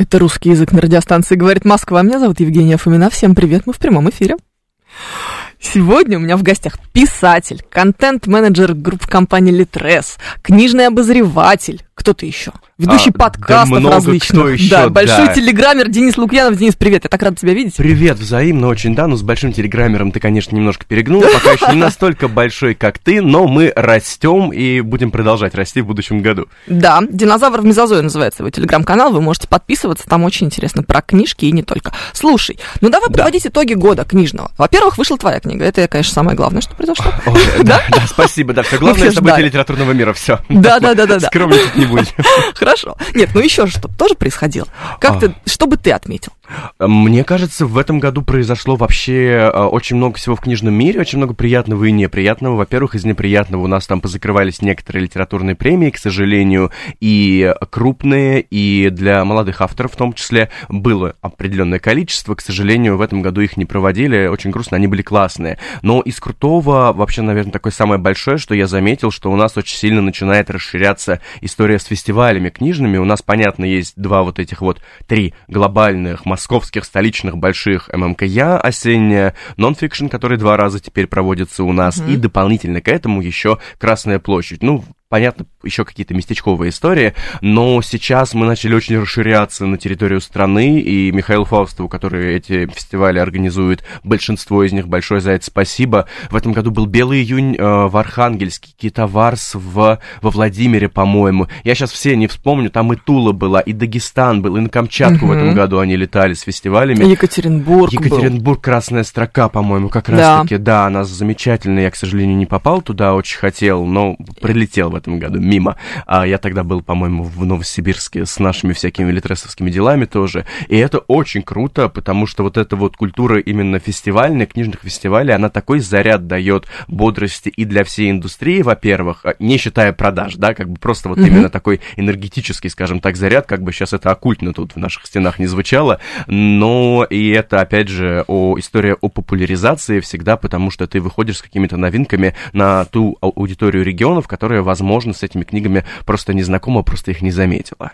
Это русский язык на радиостанции «Говорит Москва». Меня зовут Евгения Фомина. Всем привет, мы в прямом эфире. Сегодня у меня в гостях писатель, контент-менеджер группы компании Литрес, книжный обозреватель, кто-то еще – ведущий а, подкастов да много различных. Кто еще, да, большой да. телеграммер Денис Лукьянов. Денис, привет, я так рад тебя видеть. Привет, взаимно очень, да, но с большим телеграммером ты, конечно, немножко перегнул, пока еще не настолько большой, как ты, но мы растем и будем продолжать расти в будущем году. Да, «Динозавр в мезозое» называется его телеграм-канал, вы можете подписываться, там очень интересно про книжки и не только. Слушай, ну давай да. подводить итоги года книжного. Во-первых, вышла твоя книга, это, конечно, самое главное, что произошло. Да, да, спасибо, да, все главное событие литературного мира, все. Да, да, да, да. Скромничать не будем. Хорошо. Нет, ну еще что-то тоже происходило. Как а... ты, что бы ты отметил? Мне кажется, в этом году произошло вообще а, очень много всего в книжном мире, очень много приятного и неприятного. Во-первых, из неприятного у нас там позакрывались некоторые литературные премии, к сожалению, и крупные, и для молодых авторов в том числе было определенное количество. К сожалению, в этом году их не проводили, очень грустно, они были классные. Но из крутого, вообще, наверное, такое самое большое, что я заметил, что у нас очень сильно начинает расширяться история с фестивалями книжными. У нас, понятно, есть два вот этих вот, три глобальных московских столичных больших ММКЯ осенняя, нонфикшн, который два раза теперь проводится у нас, mm-hmm. и дополнительно к этому еще Красная площадь. Ну, понятно, еще какие-то местечковые истории, но сейчас мы начали очень расширяться на территорию страны, и Михаил Фаустову, который эти фестивали организует, большинство из них, большое за это спасибо. В этом году был Белый июнь э, в Архангельске, Китоварс в, во Владимире, по-моему. Я сейчас все не вспомню, там и Тула была, и Дагестан был, и на Камчатку угу. в этом году они летали с фестивалями. Екатеринбург Екатеринбург, был. Красная строка, по-моему, как раз-таки, да. да, она замечательная, я, к сожалению, не попал туда, очень хотел, но прилетел в этом году мимо. А я тогда был, по-моему, в Новосибирске с нашими всякими литресовскими делами тоже. И это очень круто, потому что вот эта вот культура именно фестивальная, книжных фестивалей, она такой заряд дает бодрости и для всей индустрии, во-первых, а, не считая продаж, да, как бы просто вот mm-hmm. именно такой энергетический, скажем так, заряд, как бы сейчас это оккультно тут в наших стенах не звучало, но и это, опять же, о, история о популяризации всегда, потому что ты выходишь с какими-то новинками на ту аудиторию регионов, которая, возможно, возможно, с этими книгами просто не знакома, просто их не заметила.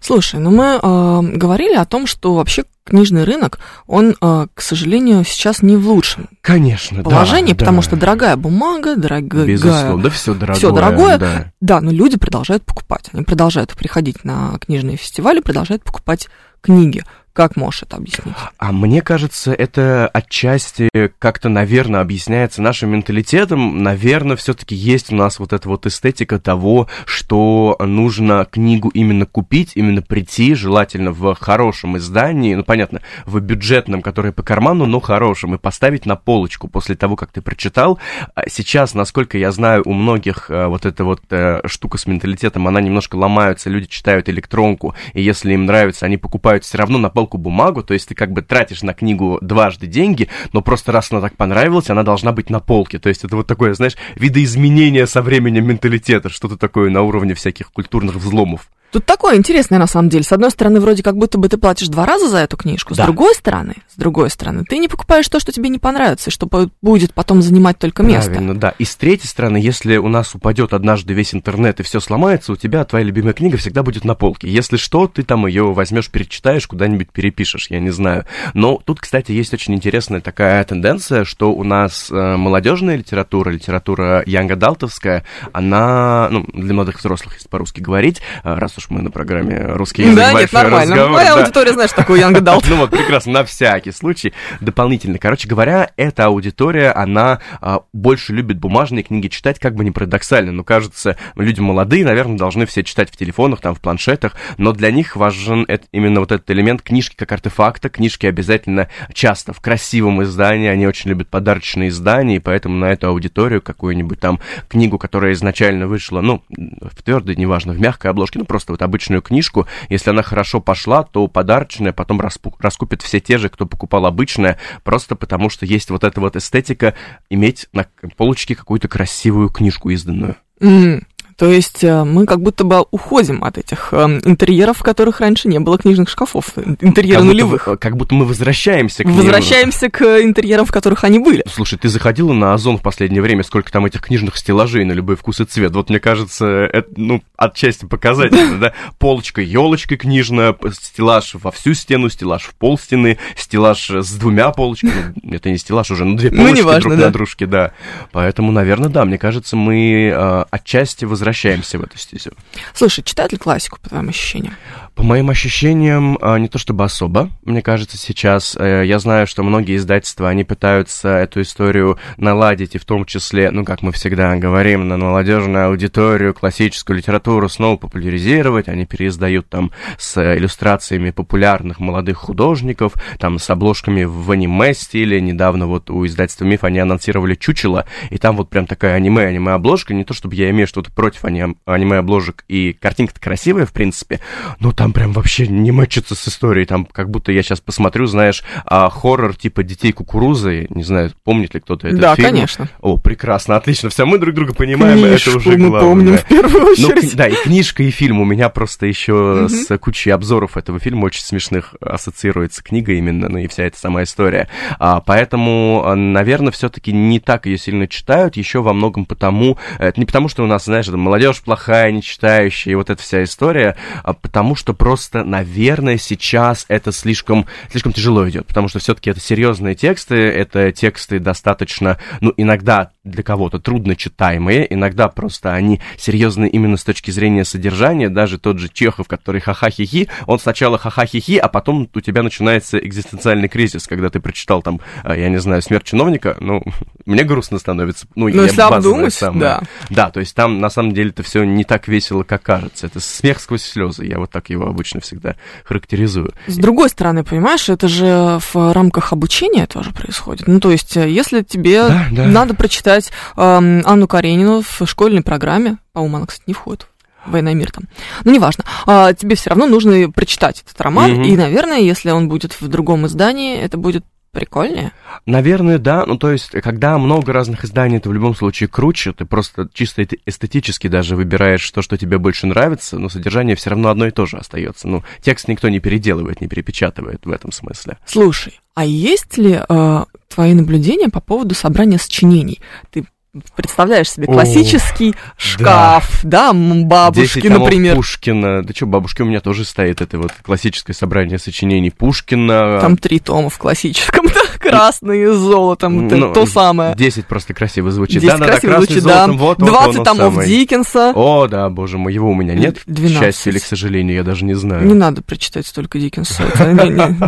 Слушай, ну мы э, говорили о том, что вообще книжный рынок, он, э, к сожалению, сейчас не в лучшем Конечно, положении, да, потому да. что дорогая бумага, дорогая... Безусловно, да все дорогое. Все дорогое, да. да, но люди продолжают покупать. Они продолжают приходить на книжные фестивали, продолжают покупать книги. Как можешь это объяснить? А мне кажется, это отчасти как-то, наверное, объясняется нашим менталитетом. Наверное, все-таки есть у нас вот эта вот эстетика того, что нужно книгу именно купить, именно прийти, желательно в хорошем издании, ну, понятно, в бюджетном, которое по карману, но хорошем, и поставить на полочку после того, как ты прочитал. А сейчас, насколько я знаю, у многих э, вот эта вот э, штука с менталитетом, она немножко ломается, люди читают электронку, и если им нравится, они покупают все равно на пол мелкую бумагу, то есть ты как бы тратишь на книгу дважды деньги, но просто раз она так понравилась, она должна быть на полке. То есть это вот такое, знаешь, видоизменение со временем менталитета, что-то такое на уровне всяких культурных взломов. Тут такое интересное на самом деле. С одной стороны, вроде как будто бы ты платишь два раза за эту книжку. С да. другой стороны, с другой стороны, ты не покупаешь то, что тебе не понравится, и что будет потом занимать только место. Правильно, да. И с третьей стороны, если у нас упадет однажды весь интернет и все сломается, у тебя твоя любимая книга всегда будет на полке. Если что, ты там ее возьмешь, перечитаешь, куда-нибудь перепишешь, я не знаю. Но тут, кстати, есть очень интересная такая тенденция, что у нас э, молодежная литература, литература янга-далтовская, она, ну, для молодых взрослых, если по-русски говорить, э, раз уж мы на программе «Русский язык». Да, нет, нормально. Разговор, Моя да. аудитория знает, что такое Young Adult. Ну вот, прекрасно, на всякий случай. Дополнительно. Короче говоря, эта аудитория, она а, больше любит бумажные книги читать, как бы не парадоксально, но кажется, люди молодые, наверное, должны все читать в телефонах, там, в планшетах, но для них важен это, именно вот этот элемент книжки как артефакта. Книжки обязательно часто в красивом издании, они очень любят подарочные издания, и поэтому на эту аудиторию какую-нибудь там книгу, которая изначально вышла, ну, в твердой, неважно, в мягкой обложке, ну, просто просто вот обычную книжку. Если она хорошо пошла, то подарочная потом раскупит все те же, кто покупал обычное, просто потому что есть вот эта вот эстетика иметь на полочке какую-то красивую книжку изданную. Mm. То есть э, мы как будто бы уходим от этих э, интерьеров, в которых раньше не было книжных шкафов, интерьеры как нулевых. Будто, как будто мы возвращаемся к Возвращаемся ним. к интерьерам, в которых они были. Слушай, ты заходила на Озон в последнее время, сколько там этих книжных стеллажей на любой вкус и цвет. Вот мне кажется, это, ну, отчасти показательно, да? Полочка, елочка книжная, стеллаж во всю стену, стеллаж в пол стены, стеллаж с двумя полочками. Ну, это не стеллаж уже, но две ну, полочки друг на дружке, да. Поэтому, наверное, да, мне кажется, мы э, отчасти возвращаемся возвращаемся в эту стезю. Слушай, читают ли классику, по твоим ощущениям? По моим ощущениям, а, не то чтобы особо, мне кажется, сейчас. Э, я знаю, что многие издательства, они пытаются эту историю наладить, и в том числе, ну, как мы всегда говорим, на молодежную аудиторию, классическую литературу снова популяризировать. Они переиздают там с иллюстрациями популярных молодых художников, там с обложками в аниме-стиле. Недавно вот у издательства «Миф» они анонсировали «Чучело», и там вот прям такая аниме-аниме-обложка. Не то чтобы я имею что-то против аниме-обложек, и картинка-то красивая, в принципе, но там прям вообще не мэчится с историей, там как будто я сейчас посмотрю, знаешь, а, хоррор типа «Детей кукурузы», не знаю, помнит ли кто-то этот да, фильм? Да, конечно. О, прекрасно, отлично, все, мы друг друга понимаем, Книжку это уже мы главное. помним в первую ну, очередь. Ну, да, и книжка, и фильм у меня просто еще с кучей обзоров этого фильма очень смешных ассоциируется книга именно, ну и вся эта сама история. А, поэтому, а, наверное, все-таки не так ее сильно читают, еще во многом потому, это не потому, что у нас, знаешь, молодежь плохая, не читающая, и вот эта вся история, а потому что просто, наверное, сейчас это слишком, слишком тяжело идет, потому что все-таки это серьезные тексты, это тексты достаточно, ну, иногда для кого-то трудно читаемые, иногда просто они серьезные именно с точки зрения содержания, даже тот же Чехов, который ха-ха-хи-хи, он сначала ха-ха-хи-хи, а потом у тебя начинается экзистенциальный кризис, когда ты прочитал там, а, я не знаю, «Смерть чиновника», ну, мне грустно становится. Ну, ну если обдумать, самое. да. Да, то есть там на самом деле это все не так весело, как кажется. Это смех сквозь слезы, я вот так его обычно всегда характеризую. С другой стороны, понимаешь, это же в рамках обучения тоже происходит. Ну, то есть, э, если тебе да, да. надо прочитать э, Анну Каренину в школьной программе, по-моему, она, кстати, не входит «Война и мир» там. Ну, неважно. А, тебе все равно нужно прочитать этот роман, mm-hmm. и, наверное, если он будет в другом издании, это будет Прикольнее? Наверное, да. Ну, то есть, когда много разных изданий, это в любом случае круче. Ты просто чисто эстетически даже выбираешь то, что тебе больше нравится, но содержание все равно одно и то же остается. Ну, текст никто не переделывает, не перепечатывает в этом смысле. Слушай, а есть ли э, твои наблюдения по поводу собрания сочинений? Ты представляешь себе классический О, шкаф, да, да бабушки, например. Пушкина. Да что, бабушки у меня тоже стоит, это вот классическое собрание сочинений Пушкина. Там три тома в классическом, да, красные с золотом, ну, то самое. Десять просто красиво звучит. Десять да, красиво да, звучит, да. Вот, 20 томов самый. Диккенса. О, да, боже мой, его у меня нет, 12. к счастью или к сожалению, я даже не знаю. Не надо прочитать столько Диккенса, это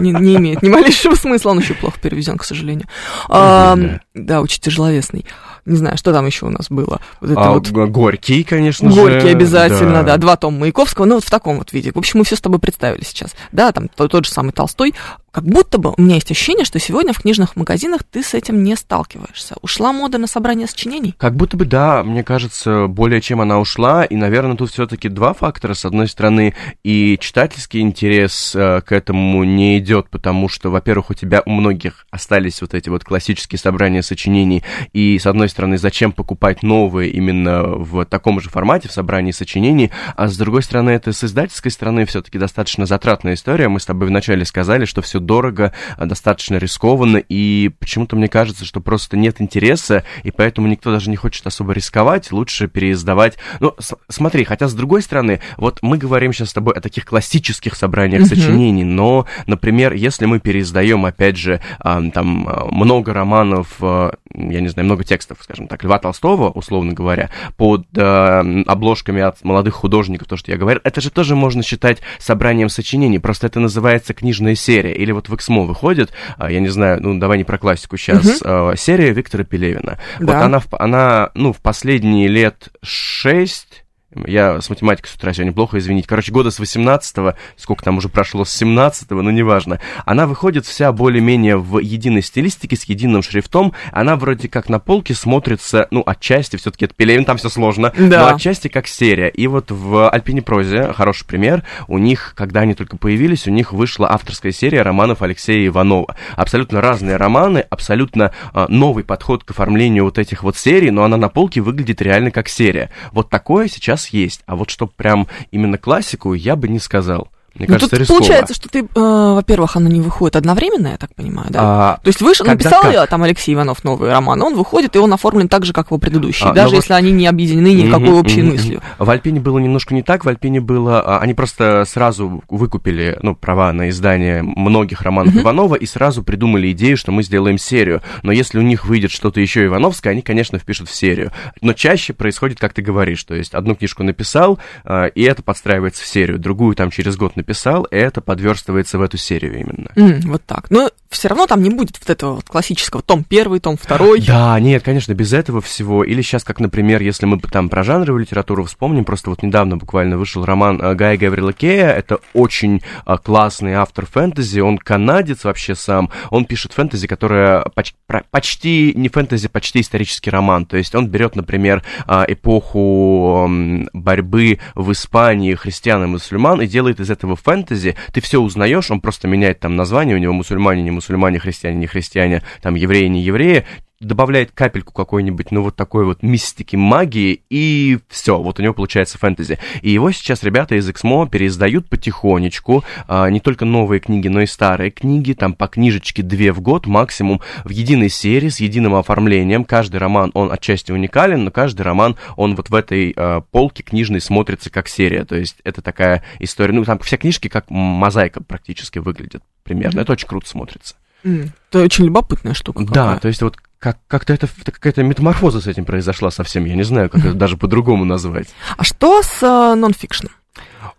не имеет ни малейшего смысла, он еще плохо переведен, к сожалению. Да, очень тяжеловесный не знаю, что там еще у нас было. Вот это а, вот... Горький, конечно Горький же. обязательно, да. да. Два тома Маяковского, ну вот в таком вот виде. В общем, мы все с тобой представили сейчас. Да, там тот, тот же самый Толстой. Как будто бы у меня есть ощущение, что сегодня в книжных магазинах ты с этим не сталкиваешься. Ушла мода на собрание сочинений? Как будто бы да, мне кажется, более чем она ушла. И, наверное, тут все-таки два фактора. С одной стороны, и читательский интерес э, к этому не идет, потому что, во-первых, у тебя у многих остались вот эти вот классические собрания сочинений. И, с одной стороны, зачем покупать новые именно в таком же формате, в собрании сочинений. А с другой стороны, это с издательской стороны все-таки достаточно затратная история. Мы с тобой вначале сказали, что все дорого, а, достаточно рискованно, и почему-то мне кажется, что просто нет интереса, и поэтому никто даже не хочет особо рисковать, лучше переиздавать. Ну, смотри, хотя с другой стороны, вот мы говорим сейчас с тобой о таких классических собраниях mm-hmm. сочинений, но, например, если мы переиздаем, опять же, там много романов, я не знаю, много текстов, скажем так, Льва Толстого, условно говоря, под обложками от молодых художников, то, что я говорю, это же тоже можно считать собранием сочинений, просто это называется книжная серия, или вот в Эксмо выходит, а, я не знаю, ну, давай не про классику сейчас, угу. серия Виктора Пелевина. Да. Вот она, она, ну, в последние лет шесть Я с математикой с утра сегодня плохо, извините. Короче, года с 18-го, сколько там уже прошло, с 17-го, ну неважно. Она выходит вся более-менее в единой стилистике, с единым шрифтом. Она вроде как на полке смотрится, ну, отчасти, все-таки это Пелевин, там все сложно, Да. но отчасти как серия. И вот в Альпине Прозе, хороший пример, у них, когда они только появились, у них вышла авторская серия романов Алексея Иванова. Абсолютно разные романы, абсолютно а, новый подход к оформлению вот этих вот серий, но она на полке выглядит реально как серия. Вот такое сейчас есть. А вот чтоб прям именно классику, я бы не сказал. Мне Ну, кажется, тут рисково. получается, что ты, э, во-первых, оно не выходит одновременно, я так понимаю, да? А, То есть когда написал как? я, там Алексей Иванов новый роман, он выходит, и он оформлен так же, как его предыдущий, А, ну даже вот- если они не объединены никакой Мгм, общей мгм, мыслью. В Альпине было немножко не так. В Альпине было... а, Они просто сразу выкупили, ну, права на издание многих романов Мгм. Иванова и сразу придумали идею, что мы сделаем серию. Но если у них выйдет что-то еще Ивановское, они, конечно, впишут в серию. Но чаще происходит, как ты говоришь, то есть одну книжку написал, а, и это подстраивается в серию. Другую там через год написал, это подверстывается в эту серию именно. М, вот так. Но все равно там не будет вот этого вот классического том первый, том второй. Да, нет, конечно, без этого всего. Или сейчас, как, например, если мы там про жанровую литературу вспомним, просто вот недавно буквально вышел роман э, Гая Гаврила Кея, это очень э, классный автор фэнтези, он канадец вообще сам, он пишет фэнтези, которая поч- про- почти не фэнтези, почти исторический роман, то есть он берет, например, э, эпоху борьбы в Испании христиан и мусульман и делает из этого фэнтези, ты все узнаешь, он просто меняет там название, у него мусульмане, не мусульмане, христиане, не христиане, там евреи, не евреи, добавляет капельку какой-нибудь, ну, вот такой вот мистики, магии, и все, вот у него получается фэнтези. И его сейчас ребята из Эксмо переиздают потихонечку, а, не только новые книги, но и старые книги, там по книжечке две в год максимум, в единой серии, с единым оформлением. Каждый роман, он отчасти уникален, но каждый роман, он вот в этой а, полке книжной смотрится как серия, то есть это такая история, ну, там все книжки как мозаика практически выглядят примерно, это очень круто смотрится. Это очень любопытная штука. Да, какая. то есть вот как, как-то это это какая-то метаморфоза с этим произошла совсем. Я не знаю, как это даже по-другому назвать. А что с э, нонфикшном?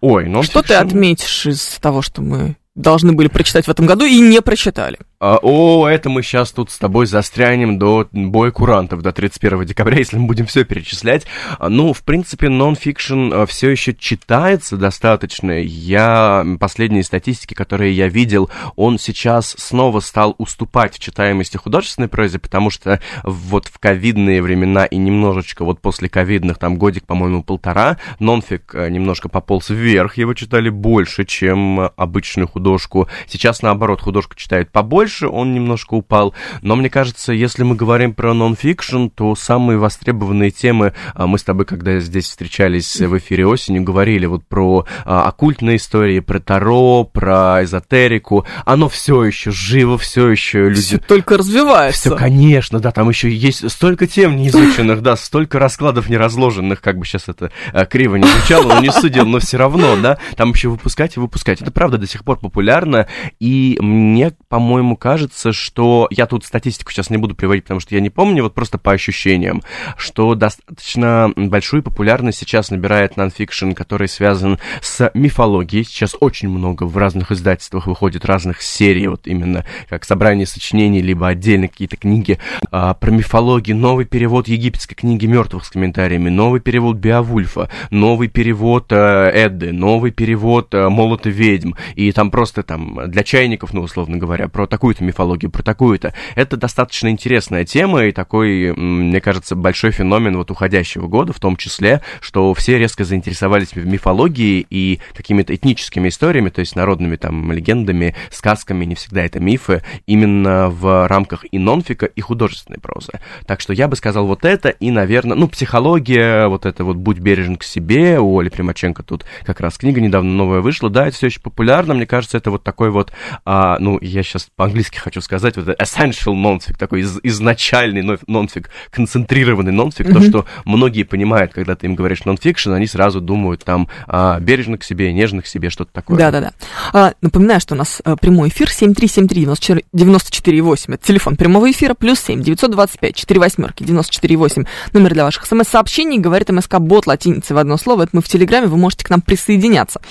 Ой, ну Что ты отметишь из того, что мы должны были прочитать в этом году и не прочитали? А, о, это мы сейчас тут с тобой застрянем до боя курантов, до 31 декабря, если мы будем все перечислять. А, Ну, в принципе, нон-фикшн все еще читается достаточно. Я, последние статистики, которые я видел, он сейчас снова стал уступать в читаемости художественной прозе, потому что вот в ковидные времена и немножечко вот после ковидных, там годик, по-моему, полтора, нонфик э, немножко пополз вверх, его читали больше, чем э, обычную художку. Сейчас, наоборот, художку читают побольше, он немножко упал. Но мне кажется, если мы говорим про нон-фикшн, то самые востребованные темы, а, мы с тобой, когда здесь встречались в эфире осенью, говорили вот про а, оккультные истории, про Таро, про эзотерику. Оно все еще живо, все еще люди... Всё только развивается. Все, конечно, да, там еще есть столько тем неизученных, да, столько раскладов неразложенных, как бы сейчас это э, криво не звучало, но не судил, но все равно, да, там еще выпускать и выпускать. Это правда до сих пор популярно, и мне, по-моему, кажется, что я тут статистику сейчас не буду приводить, потому что я не помню, вот просто по ощущениям, что достаточно большую популярность сейчас набирает нонфикшн, который связан с мифологией. Сейчас очень много в разных издательствах выходит разных серий, вот именно как собрание сочинений, либо отдельно какие-то книги а, про мифологию, новый перевод египетской книги мертвых с комментариями, новый перевод Беовульфа, новый перевод а, Эдды, новый перевод а, Молота ведьм, и там просто там для чайников, ну, условно говоря, про такую-то мифологию, про такую-то. Это достаточно интересная тема и такой, мне кажется, большой феномен вот уходящего года, в том числе, что все резко заинтересовались в мифологии и какими-то этническими историями, то есть народными там легендами, сказками, не всегда это мифы, именно в рамках и нонфика, и художественной прозы. Так что я бы сказал вот это, и, наверное, ну, психология, вот это вот «Будь бережен к себе», у Оли Примаченко тут как раз книга недавно новая вышла, да, это все еще популярно, мне кажется, это вот такой вот, а, ну, я сейчас по-английски хочу сказать, вот это essential nonfic, такой из- изначальный нон- нонфик, концентрированный нонфик, то, что многие понимают, когда ты им говоришь нонфикшн, они сразу думают там а, бережно к себе, нежно к себе, что-то такое. Да-да-да. А, напоминаю, что у нас а, прямой эфир 7373948. Это телефон прямого эфира, плюс 7 925 4 восьмерки 94,8. Номер для ваших смс-сообщений. Говорит МСК Бот латиницей в одно слово. Это мы в Телеграме, вы можете к нам присоединяться.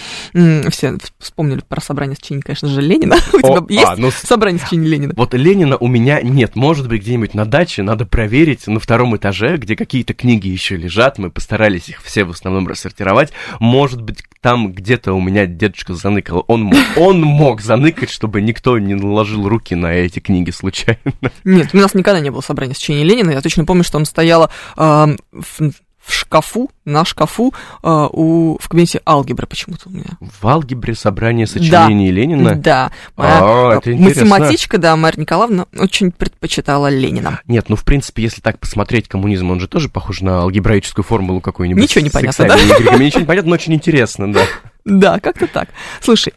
Все вспомнили про собрание сочинений, конечно же, Ленина. У тебя есть а, ну, с- собрание сочинений Ленина? Вот Ленина у меня нет. Может быть, где-нибудь на даче надо проверить на втором этаже, где какие-то книги еще лежат. Мы постарались их все в основном рассортировать. Может быть, там где-то у меня дедушка заныкал. Он, мог, он мог заныкать, чтобы никто не наложил руки на эти книги случайно. Нет, у нас никогда не было собрания сочинений Ленина. Я точно помню, что он стояло э, в в шкафу, на шкафу э, у, в кабинете алгебры почему-то у меня. В алгебре собрание сочинений да, Ленина? Да. Моя а, это математичка, да, Марья Николаевна очень предпочитала Ленина. Нет, ну, в принципе, если так посмотреть, коммунизм, он же тоже похож на алгебраическую формулу какую-нибудь. Ничего не понятно, да? Ничего не понятно, но очень интересно, да. Да, как-то так. Слушай,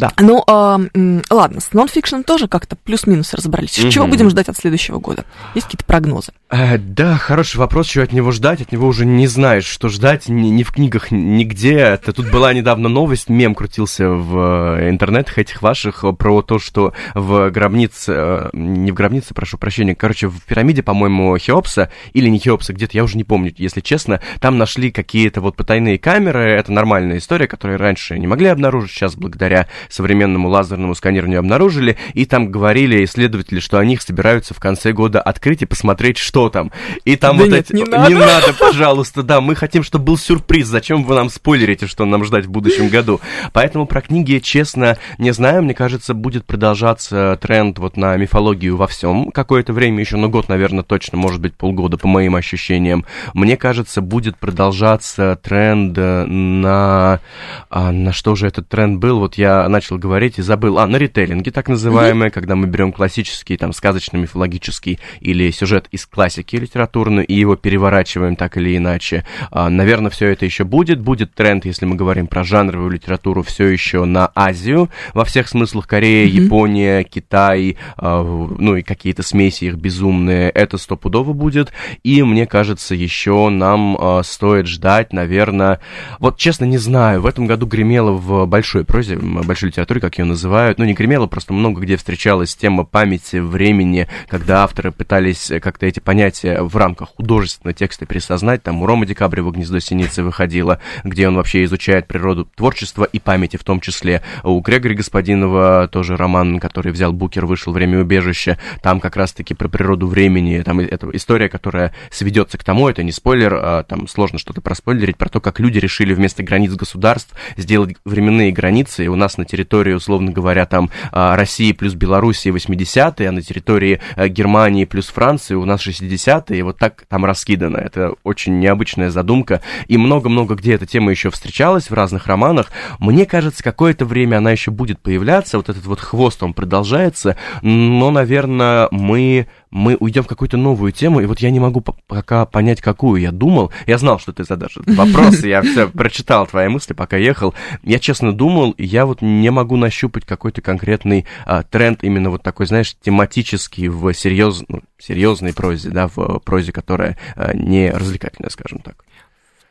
да. Ну, э, ладно, с нонфикшеном тоже как-то плюс-минус разобрались. Угу. Чего будем ждать от следующего года? Есть какие-то прогнозы? Э, да, хороший вопрос, чего от него ждать. От него уже не знаешь, что ждать ни, ни в книгах, нигде. Это тут была недавно новость, мем крутился в э, интернетах этих ваших про то, что в гробнице, э, не в гробнице, прошу прощения, короче, в пирамиде, по-моему, Хеопса, или не Хеопса, где-то, я уже не помню, если честно, там нашли какие-то вот потайные камеры. Это нормальная история, которую раньше не могли обнаружить, сейчас благодаря современному лазерному сканированию обнаружили, и там говорили исследователи, что они их собираются в конце года открыть и посмотреть, что там. И там да вот нет, эти... Не надо. не надо, пожалуйста, да, мы хотим, чтобы был сюрприз, зачем вы нам спойлерите, что нам ждать в будущем году. Поэтому про книги, честно, не знаю, мне кажется, будет продолжаться тренд вот на мифологию во всем какое-то время еще, ну год, наверное, точно, может быть, полгода, по моим ощущениям. Мне кажется, будет продолжаться тренд на... А, на что же этот тренд был? Вот я начал говорить и забыл. А, на ритейлинге, так называемые, mm-hmm. когда мы берем классический, там, сказочно-мифологический или сюжет из классики литературной и его переворачиваем так или иначе. А, наверное, все это еще будет. Будет тренд, если мы говорим про жанровую литературу, все еще на Азию во всех смыслах. Корея, mm-hmm. Япония, Китай, а, ну и какие-то смеси их безумные. Это стопудово будет. И мне кажется, еще нам а, стоит ждать, наверное... Вот, честно, не знаю. В этом году гремело в большой прозе, большой литературе, как ее называют. Ну, не гремело, просто много где встречалась тема памяти, времени, когда авторы пытались как-то эти понятия в рамках художественного текста пересознать. Там у Рома Декабрева «Гнездо синицы» выходило, где он вообще изучает природу творчества и памяти в том числе. У Грегори Господинова тоже роман, который взял Букер, вышел «Время убежища». Там как раз-таки про природу времени. Там это история, которая сведется к тому, это не спойлер, а там сложно что-то проспойлерить, про то, как люди решили вместо границ государств сделать временные границы. И у нас на территории, условно говоря, там а, России плюс Белоруссии 80-е, а на территории а, Германии плюс Франции у нас 60-е, и вот так там раскидано. Это очень необычная задумка, и много-много где эта тема еще встречалась в разных романах. Мне кажется, какое-то время она еще будет появляться, вот этот вот хвост, он продолжается, но, наверное, мы мы уйдем в какую-то новую тему, и вот я не могу пока понять, какую я думал. Я знал, что ты задашь этот вопрос, я все прочитал твои мысли, пока ехал. Я честно думал, я вот не могу нащупать какой-то конкретный а, тренд, именно вот такой, знаешь, тематический в серьез, ну, серьезной прозе, да, в прозе, которая а, не развлекательная, скажем так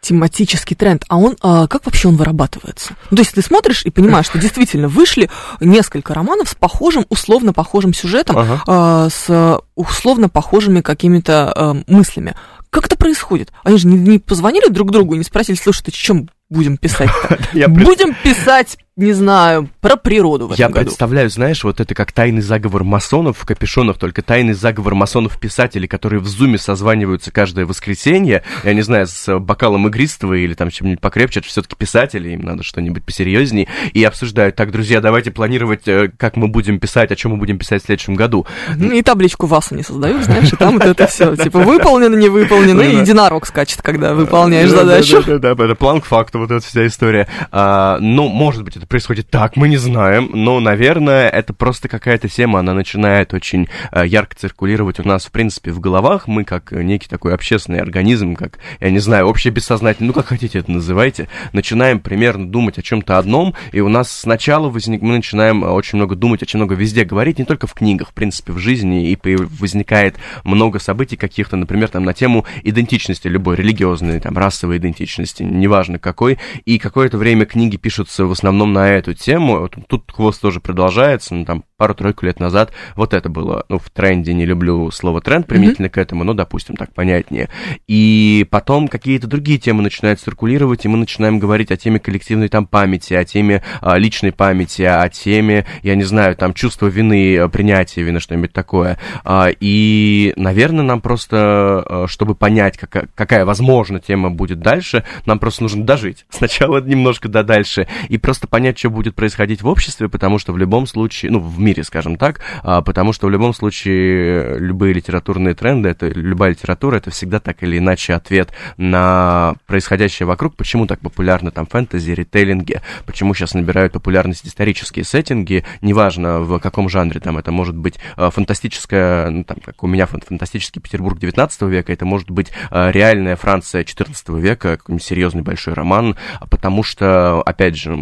тематический тренд, а он, а, как вообще он вырабатывается? Ну, то есть ты смотришь и понимаешь, что действительно вышли несколько романов с похожим, условно похожим сюжетом, ага. а, с условно похожими какими-то а, мыслями. Как это происходит? Они же не, не позвонили друг другу и не спросили, слушай, ты чем будем писать Будем писать не знаю, про природу в этом Я году. представляю, знаешь, вот это как тайный заговор масонов в капюшонах, только тайный заговор масонов-писателей, которые в зуме созваниваются каждое воскресенье, я не знаю, с бокалом игристого или там чем-нибудь покрепче, это все-таки писатели, им надо что-нибудь посерьезнее, и обсуждают, так, друзья, давайте планировать, э, как мы будем писать, о чем мы будем писать в следующем году. И табличку ВАСа не создают, знаешь, и там вот это все, типа, выполнено, не выполнено, и единорог скачет, когда выполняешь задачу. Да-да-да, это план к факту, вот эта вся история. Ну, может быть, это происходит так, мы не знаем, но, наверное, это просто какая-то тема, она начинает очень э, ярко циркулировать у нас, в принципе, в головах. Мы, как некий такой общественный организм, как, я не знаю, общее бессознательное, ну, как хотите это называйте, начинаем примерно думать о чем-то одном, и у нас сначала возник, мы начинаем очень много думать, очень много везде говорить, не только в книгах, в принципе, в жизни, и возникает много событий каких-то, например, там, на тему идентичности любой, религиозной, там, расовой идентичности, неважно какой, и какое-то время книги пишутся в основном на эту тему, тут хвост тоже продолжается, ну, там, пару-тройку лет назад вот это было, ну, в тренде, не люблю слово тренд применительно mm-hmm. к этому, но, допустим, так понятнее. И потом какие-то другие темы начинают циркулировать, и мы начинаем говорить о теме коллективной там памяти, о теме а, личной памяти, о теме, я не знаю, там, чувства вины, принятия вины, что-нибудь такое. А, и, наверное, нам просто, а, чтобы понять, какая, какая, возможно, тема будет дальше, нам просто нужно дожить. Сначала немножко до дальше, и просто понять, что будет происходить в обществе, потому что в любом случае, ну, в мире, скажем так, а, потому что в любом случае любые литературные тренды, это любая литература, это всегда так или иначе ответ на происходящее вокруг, почему так популярны там фэнтези, ритейлинги, почему сейчас набирают популярность исторические сеттинги, неважно в каком жанре, там. Это может быть а, фантастическая, ну, там, как у меня фантастический Петербург 19 века, это может быть а, реальная Франция 14 века, какой-нибудь серьезный большой роман, потому что, опять же,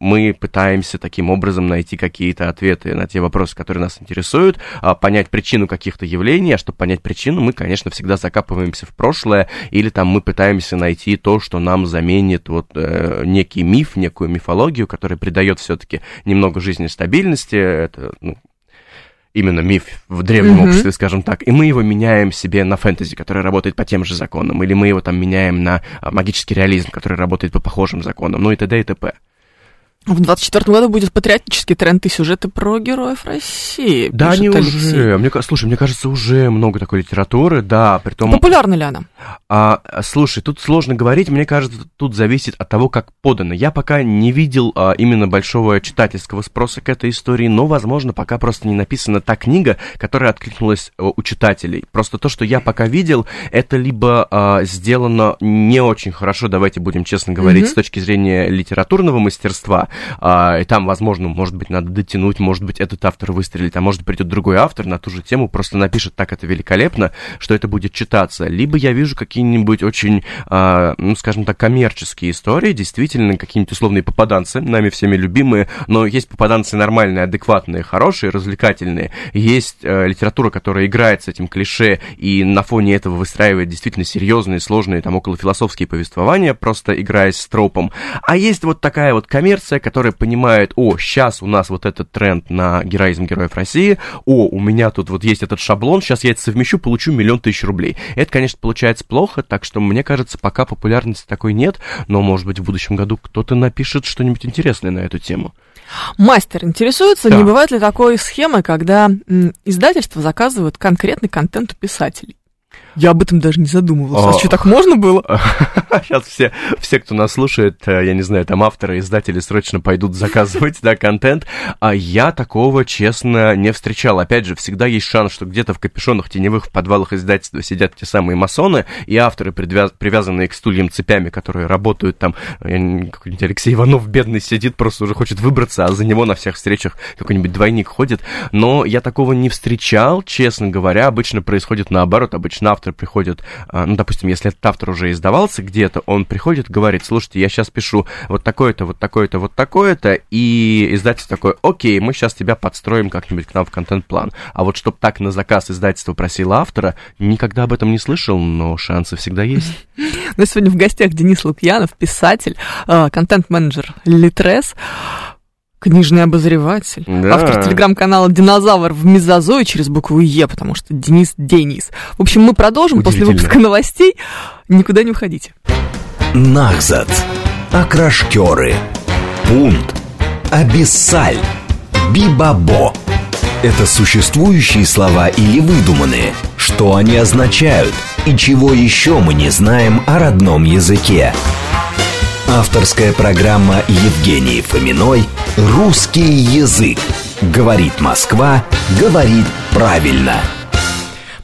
мы пытаемся таким образом найти какие-то ответы ответы на те вопросы, которые нас интересуют, а, понять причину каких-то явлений, а чтобы понять причину, мы, конечно, всегда закапываемся в прошлое, или там мы пытаемся найти то, что нам заменит вот э, некий миф, некую мифологию, которая придает все-таки немного жизни стабильности, это, ну, именно миф в древнем mm-hmm. обществе, скажем так, и мы его меняем себе на фэнтези, который работает по тем же законам, или мы его там меняем на а, магический реализм, который работает по похожим законам, ну и т.д. и т.п. В 24 году будет патриотический тренд и сюжеты про героев России. Да, они уже. Мне, слушай, мне кажется, уже много такой литературы, да, при том... Популярна ли она? А, слушай, тут сложно говорить, мне кажется, тут зависит от того, как подано. Я пока не видел а, именно большого читательского спроса к этой истории, но, возможно, пока просто не написана та книга, которая откликнулась у читателей. Просто то, что я пока видел, это либо а, сделано не очень хорошо, давайте будем честно говорить, mm-hmm. с точки зрения литературного мастерства, а, и там, возможно, может быть, надо дотянуть, может быть, этот автор выстрелит, а может, придет другой автор на ту же тему, просто напишет так это великолепно, что это будет читаться. Либо я вижу какие-нибудь очень, а, ну, скажем так, коммерческие истории, действительно, какие-нибудь условные попаданцы, нами всеми любимые, но есть попаданцы нормальные, адекватные, хорошие, развлекательные. Есть э, литература, которая играет с этим клише и на фоне этого выстраивает действительно серьезные, сложные, там, около философские повествования, просто играясь с тропом. А есть вот такая вот коммерция, которая понимает, о, сейчас у нас вот этот тренд на героизм героев России, о, у меня тут вот есть этот шаблон, сейчас я это совмещу, получу миллион тысяч рублей. Это, конечно, получается плохо, так что, мне кажется, пока популярности такой нет, но, может быть, в будущем году кто-то напишет что-нибудь интересное на эту тему. Мастер интересуется, да. не бывает ли такой схемы, когда издательства заказывают конкретный контент у писателей? Я об этом даже не задумывался. А что, так можно было? Сейчас все, все, кто нас слушает, э, я не знаю, там авторы, издатели срочно пойдут заказывать, да, контент. А я такого, честно, не встречал. Опять же, всегда есть шанс, что где-то в капюшонах теневых в подвалах издательства сидят те самые масоны и авторы, привязанные к стульям цепями, которые работают там. Какой-нибудь Алексей Иванов бедный сидит, просто уже хочет выбраться, а за него на всех встречах какой-нибудь двойник ходит. Но я такого не встречал, честно говоря. Обычно происходит наоборот. Обычно автор приходит, а, ну, допустим, если этот автор уже издавался где-то, он приходит, говорит, слушайте, я сейчас пишу вот такое-то, вот такое-то, вот такое-то, и издательство такое, окей, мы сейчас тебя подстроим как-нибудь к нам в контент-план. А вот чтобы так на заказ издательство просило автора, никогда об этом не слышал, но шансы всегда есть. Ну, сегодня в гостях Денис Лукьянов, писатель, а, контент-менеджер Литрес. Книжный обозреватель. Да. Автор телеграм-канала «Динозавр» в мезозое через букву «Е», потому что Денис Денис. В общем, мы продолжим после выпуска новостей. Никуда не уходите. Нахзат. Окрашкеры. Пунт. Абиссаль. Бибабо. Это существующие слова или выдуманные? Что они означают? И чего еще мы не знаем о родном языке? Авторская программа Евгении Фоминой «Русский язык». Говорит Москва, говорит правильно.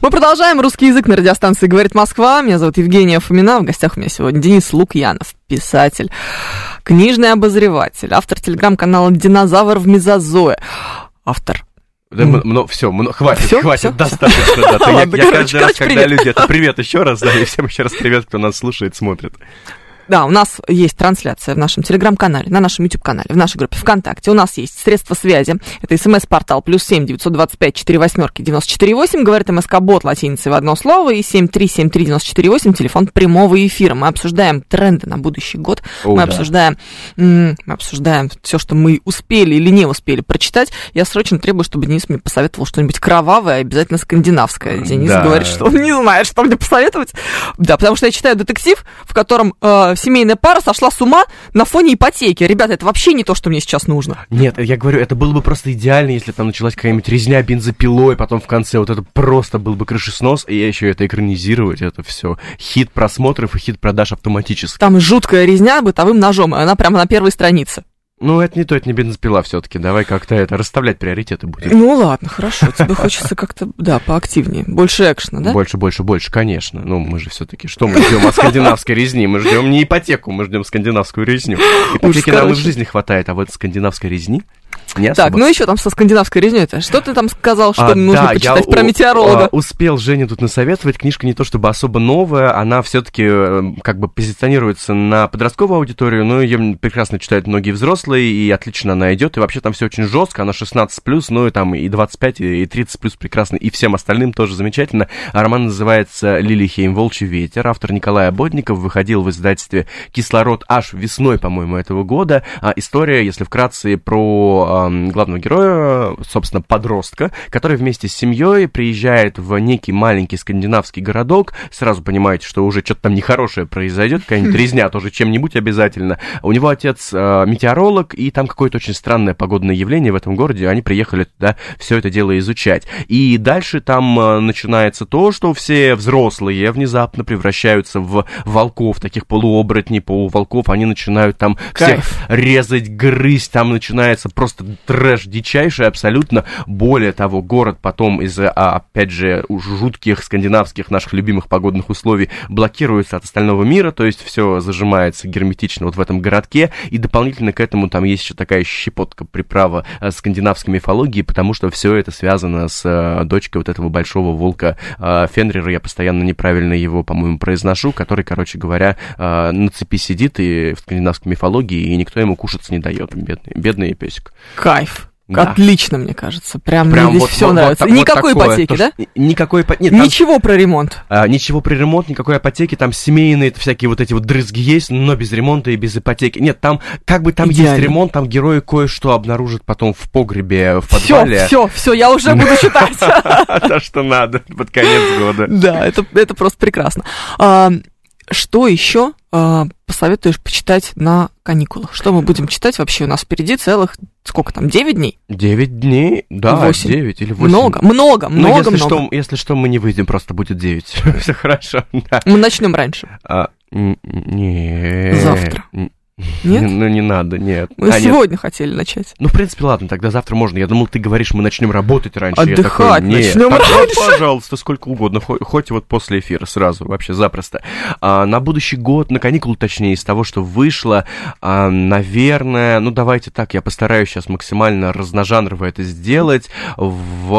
Мы продолжаем русский язык на радиостанции «Говорит Москва». Меня зовут Евгения Фомина. В гостях у меня сегодня Денис Лукьянов, писатель, книжный обозреватель, автор телеграм-канала «Динозавр в мезозое». Автор да, mm. ну, все, хватит, все, хватит, все, достаточно. Да. я, я каждый раз, когда люди, это привет еще раз, да, и всем еще раз привет, кто нас слушает, смотрит. Да, у нас есть трансляция в нашем телеграм-канале, на нашем YouTube-канале, в нашей группе ВКонтакте. У нас есть средства связи. Это смс-портал плюс семь девятьсот двадцать пять четыре восьмерки девяносто четыре восемь. Говорит МСК-бот латиницей в одно слово. И семь три семь три девяносто четыре восемь. Телефон прямого эфира. Мы обсуждаем тренды на будущий год. О, мы да. обсуждаем, мы обсуждаем все, что мы успели или не успели прочитать. Я срочно требую, чтобы Денис мне посоветовал что-нибудь кровавое, обязательно скандинавское. Денис Да. говорит, что он не знает, что мне посоветовать. Да, потому что я читаю детектив, в котором э, семейная пара сошла с ума на фоне ипотеки. Ребята, это вообще не то, что мне сейчас нужно. Нет, я говорю, это было бы просто идеально, если там началась какая-нибудь резня бензопилой, потом в конце вот это просто был бы крышеснос, и я еще это экранизировать, это все хит просмотров и хит продаж автоматически. Там жуткая резня бытовым ножом, и она прямо на первой странице. Ну, это не то, это не бензопила все-таки. Давай как-то это расставлять приоритеты будет. Ну ладно, хорошо, тебе хочется как-то, да, поактивнее, больше экшена, да? Больше, больше, больше, конечно. Ну, мы же все-таки что мы ждем от скандинавской резни? Мы ждем не ипотеку, мы ждем скандинавскую резню. Ипотеки нам и в жизни хватает, а вот скандинавской резни не Так, особо. ну еще там со скандинавской резней это. Что ты там сказал, что А, нужно да, почитать я про метеоролога? а, успел Жене тут насоветовать. Книжка не то чтобы особо новая, она все-таки как бы позиционируется на подростковую аудиторию, но ее прекрасно читают многие взрослые, и отлично она идет. И вообще там все очень жестко, она 16 ну и там и 25, и 30 плюс прекрасно, и всем остальным тоже замечательно. А роман называется Лилихейм Волчий ветер. Автор Николай Ободников выходил в издательстве Кислород аж весной, по-моему, этого года. А, история, если вкратце, про ам, главного героя, собственно, подростка, который вместе с семьей приезжает в некий маленький скандинавский городок. Сразу понимаете, что уже что-то там нехорошее произойдет, какая-нибудь резня тоже чем-нибудь обязательно. У него отец а, метеоролог, и там какое-то очень странное погодное явление в этом городе. Они приехали туда все это дело изучать. И дальше там а, начинается то, что все взрослые внезапно превращаются в волков, таких полуоборотней, полуволков. Они начинают там всех Кайф. резать, грызть, там начинается просто трэш дичайший абсолютно. Более того, город потом из-за, опять же, жутких скандинавских наших любимых погодных условий блокируется от остального мира, то есть все зажимается герметично вот в этом городке, и дополнительно к этому там есть еще такая щепотка приправа э, скандинавской мифологии, потому что все это связано с э, дочкой вот этого большого волка э, Фенрира, я постоянно неправильно его, по-моему, произношу, который, короче говоря, на цепи сидит и в скандинавской мифологии, и никто ему кушаться не дает, бедный, бедный песик. Кайф. Да. Отлично, мне кажется. Прям, Прям мне здесь вот- все вот- вот нравится. вот никакой такое, ипотеки, то, да? Никакой ипотеки. Там- Ничего про ремонт. А, ничего про ремонт, никакой ипотеки, там семейные всякие вот эти вот дрызги есть, но без ремонта и без ипотеки. Нет, там как бы там Идеально. есть ремонт, там герои кое-что обнаружат потом в погребе, в Все, подвале. все, все, я уже буду читать. То, что надо под конец года. Да, это, это просто прекрасно. Что еще а, посоветуешь почитать на каникулах? Что мы будем читать вообще? У нас впереди целых, сколько там, 9 дней? Девять дней, да, Восемь. девять или восемь. Много, много, Ну, много, если много. что, если что, мы не выйдем, просто будет девять. Все хорошо, да. Мы начнем раньше. А, не. Завтра. Нет? Ну, не надо, нет. Мы А, нет. сегодня хотели начать. Ну, в принципе, ладно, тогда завтра можно. Я думал, ты говоришь, мы начнем работать раньше. Отдыхать такой, «Нет, начнем тогда, раньше». Пожалуйста, сколько угодно, хо- хоть вот после эфира сразу, вообще запросто. А, на будущий год, на каникулы, точнее, из того, что вышло, а, наверное, ну, давайте так, я постараюсь сейчас максимально разножанрово это сделать в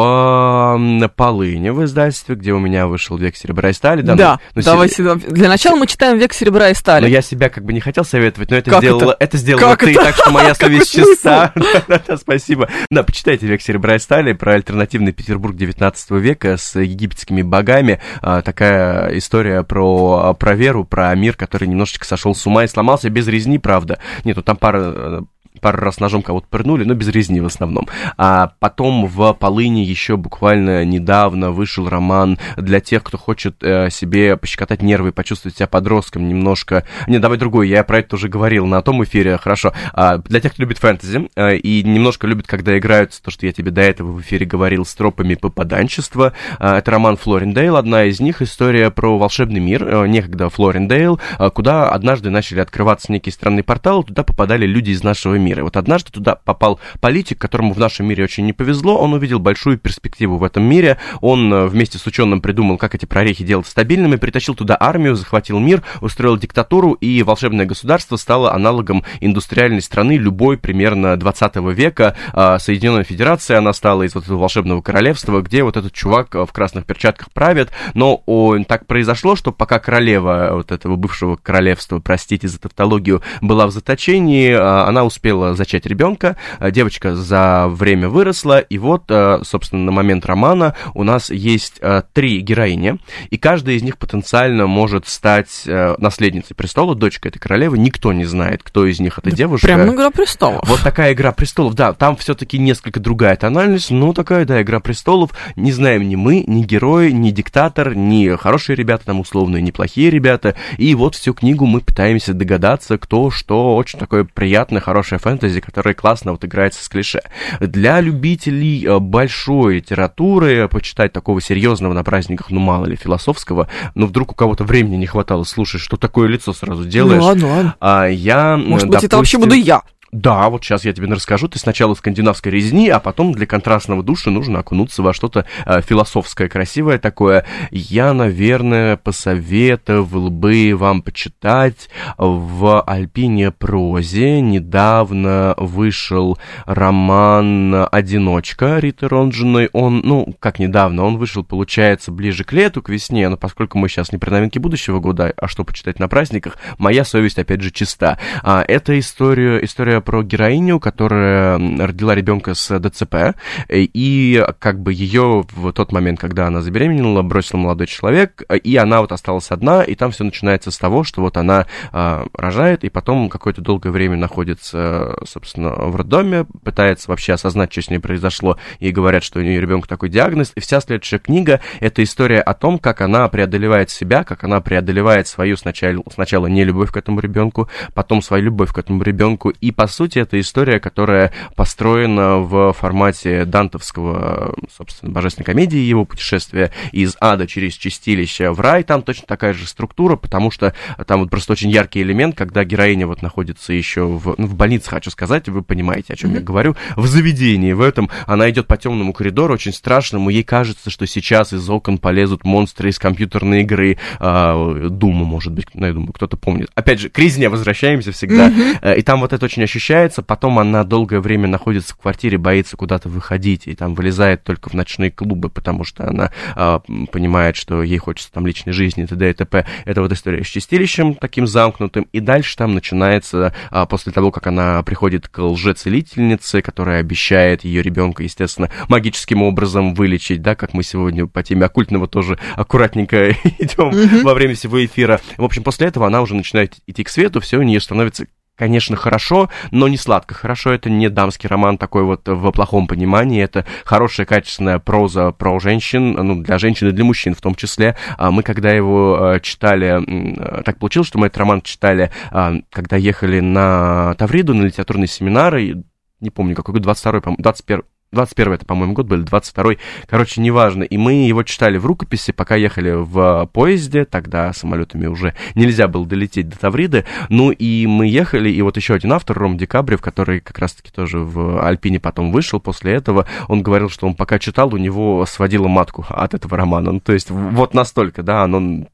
м, Полыне в издательстве, где у меня вышел «Век серебра и стали». Да, ну, ну, давайте. Для начала мы читаем «Век серебра и но стали». я себя как бы не хотел советовать, но это Как сделала, это? сделала Как ты, это? так что моя совесть чиста. Спасибо. Да, почитайте «Век серебра и стали» про альтернативный Петербург 19 века с египетскими богами. А, Такая история про, про веру, про мир, который немножечко сошел с ума и сломался без резни, правда. Нет, ну там пара э, пару раз ножом кого-то пырнули, но без резни в основном. А потом в Полыне еще буквально недавно вышел роман для тех, кто хочет э, себе пощекотать нервы, почувствовать себя подростком немножко. Не, давай другой, я про это уже говорил на том эфире, хорошо. А, для тех, кто любит фэнтези э, и немножко любит, когда играются, то, что я тебе до этого в эфире говорил, с тропами попаданчества. А, это роман Флорендейл, одна из них, история про волшебный мир, э, некогда Флорендейл, э, куда однажды начали открываться некие странные порталы, туда попадали люди из нашего мира. И вот однажды туда попал политик, которому в нашем мире очень не повезло, он увидел большую перспективу в этом мире, он э, вместе с ученым придумал, как эти прорехи делать стабильными, притащил туда армию, захватил мир, устроил диктатуру, и волшебное государство стало аналогом индустриальной страны любой примерно 20 века. А, Соединенная Федерация, она стала из вот этого волшебного королевства, где вот этот чувак в красных перчатках правит, но он, так произошло, что пока королева вот этого бывшего королевства, простите за тавтологию, была в заточении, а, она успела зачать ребенка, а, девочка за время выросла, и вот, собственно, на момент романа у нас есть три героини, и каждая из них потенциально может стать наследницей престола, дочкой этой королевы, никто не знает, кто из них эта да девушка. Прям «Игра престолов». Вот такая «Игра престолов», да, там все-таки несколько другая тональность, но такая, да, «Игра престолов», не знаем ни мы, ни герои, ни диктатор, ни хорошие ребята, там условные, ни плохие ребята, и вот всю книгу мы пытаемся догадаться, кто что, очень такое приятное, хорошее фэнтези, которое классно вот играется с клише. Для любителей э, большой литературы, почитать такого серьезного на праздниках, ну мало ли, философского, но вдруг у кого-то времени не хватало слушать, что такое лицо сразу делаешь. Ну ладно, ладно. А я, Может допустим, быть, это вообще буду я. Да, вот сейчас я тебе расскажу. Ты сначала скандинавской резни, а потом для контрастного душа нужно окунуться во что-то э, философское, красивое такое. Я, наверное, посоветовал бы вам почитать в Альпине прозе. Недавно вышел роман «Одиночка» Риты Ронжиной. Он, ну, как недавно, он вышел, получается, ближе к лету, к весне, но поскольку мы сейчас не при новинке будущего года, а что почитать на праздниках, моя совесть, опять же, чиста. А, это история, история про героиню, которая родила ребенка с ДЦП, и как бы ее в тот момент, когда она забеременела, бросил молодой человек, и она вот осталась одна, и там все начинается с того, что вот она а, рожает, и потом какое-то долгое время находится, собственно, в роддоме, пытается вообще осознать, что с ней произошло, и говорят, что у нее ребенка такой диагноз, и вся следующая книга — это история о том, как она преодолевает себя, как она преодолевает свою сначала, сначала не любовь к этому ребенку, потом свою любовь к этому ребенку, и по сути, это история, которая построена в формате дантовского, собственно, божественной комедии, его путешествия из ада через чистилище в рай. Там точно такая же структура, потому что там вот просто очень яркий элемент, когда героиня вот находится еще в, ну, в больнице, хочу сказать, вы понимаете, о чем mm-hmm. я говорю, в заведении, в этом она идет по темному коридору, очень страшному, ей кажется, что сейчас из окон полезут монстры из компьютерной игры, э, Дума, может быть, ну, я думаю, кто-то помнит. Опять же, к резне возвращаемся всегда, mm-hmm. и там вот это очень ощущается, потом она долгое время находится в квартире, боится куда-то выходить, и там вылезает только в ночные клубы, потому что она а, понимает, что ей хочется там личной жизни, т.д. и т.п. Это вот история с чистилищем таким замкнутым, и дальше там начинается, а, после того, как она приходит к лжецелительнице, которая обещает ее ребенка, естественно, магическим образом вылечить, да, как мы сегодня по теме оккультного тоже аккуратненько идем mm-hmm. во время всего эфира. В общем, после этого она уже начинает идти к свету, все у нее становится конечно, хорошо, но не сладко. Хорошо это не дамский роман такой вот в плохом понимании, это хорошая, качественная проза про женщин, ну, для женщин и для мужчин в том числе. А мы, когда его э, читали, так получилось, что мы этот роман читали, а, когда ехали на Тавриду, на литературный семинар, и не помню, какой год, 22-й, 21 21 это, по-моему, год был, 22 короче, неважно. И мы его читали в рукописи, пока ехали в поезде, тогда самолетами уже нельзя было долететь до Тавриды. Ну и мы ехали, и вот еще один автор, Ром Декабрев, который как раз-таки тоже в Альпине потом вышел после этого, он говорил, что он пока читал, у него сводила матку от этого романа. Ну, то есть вот настолько, да, оно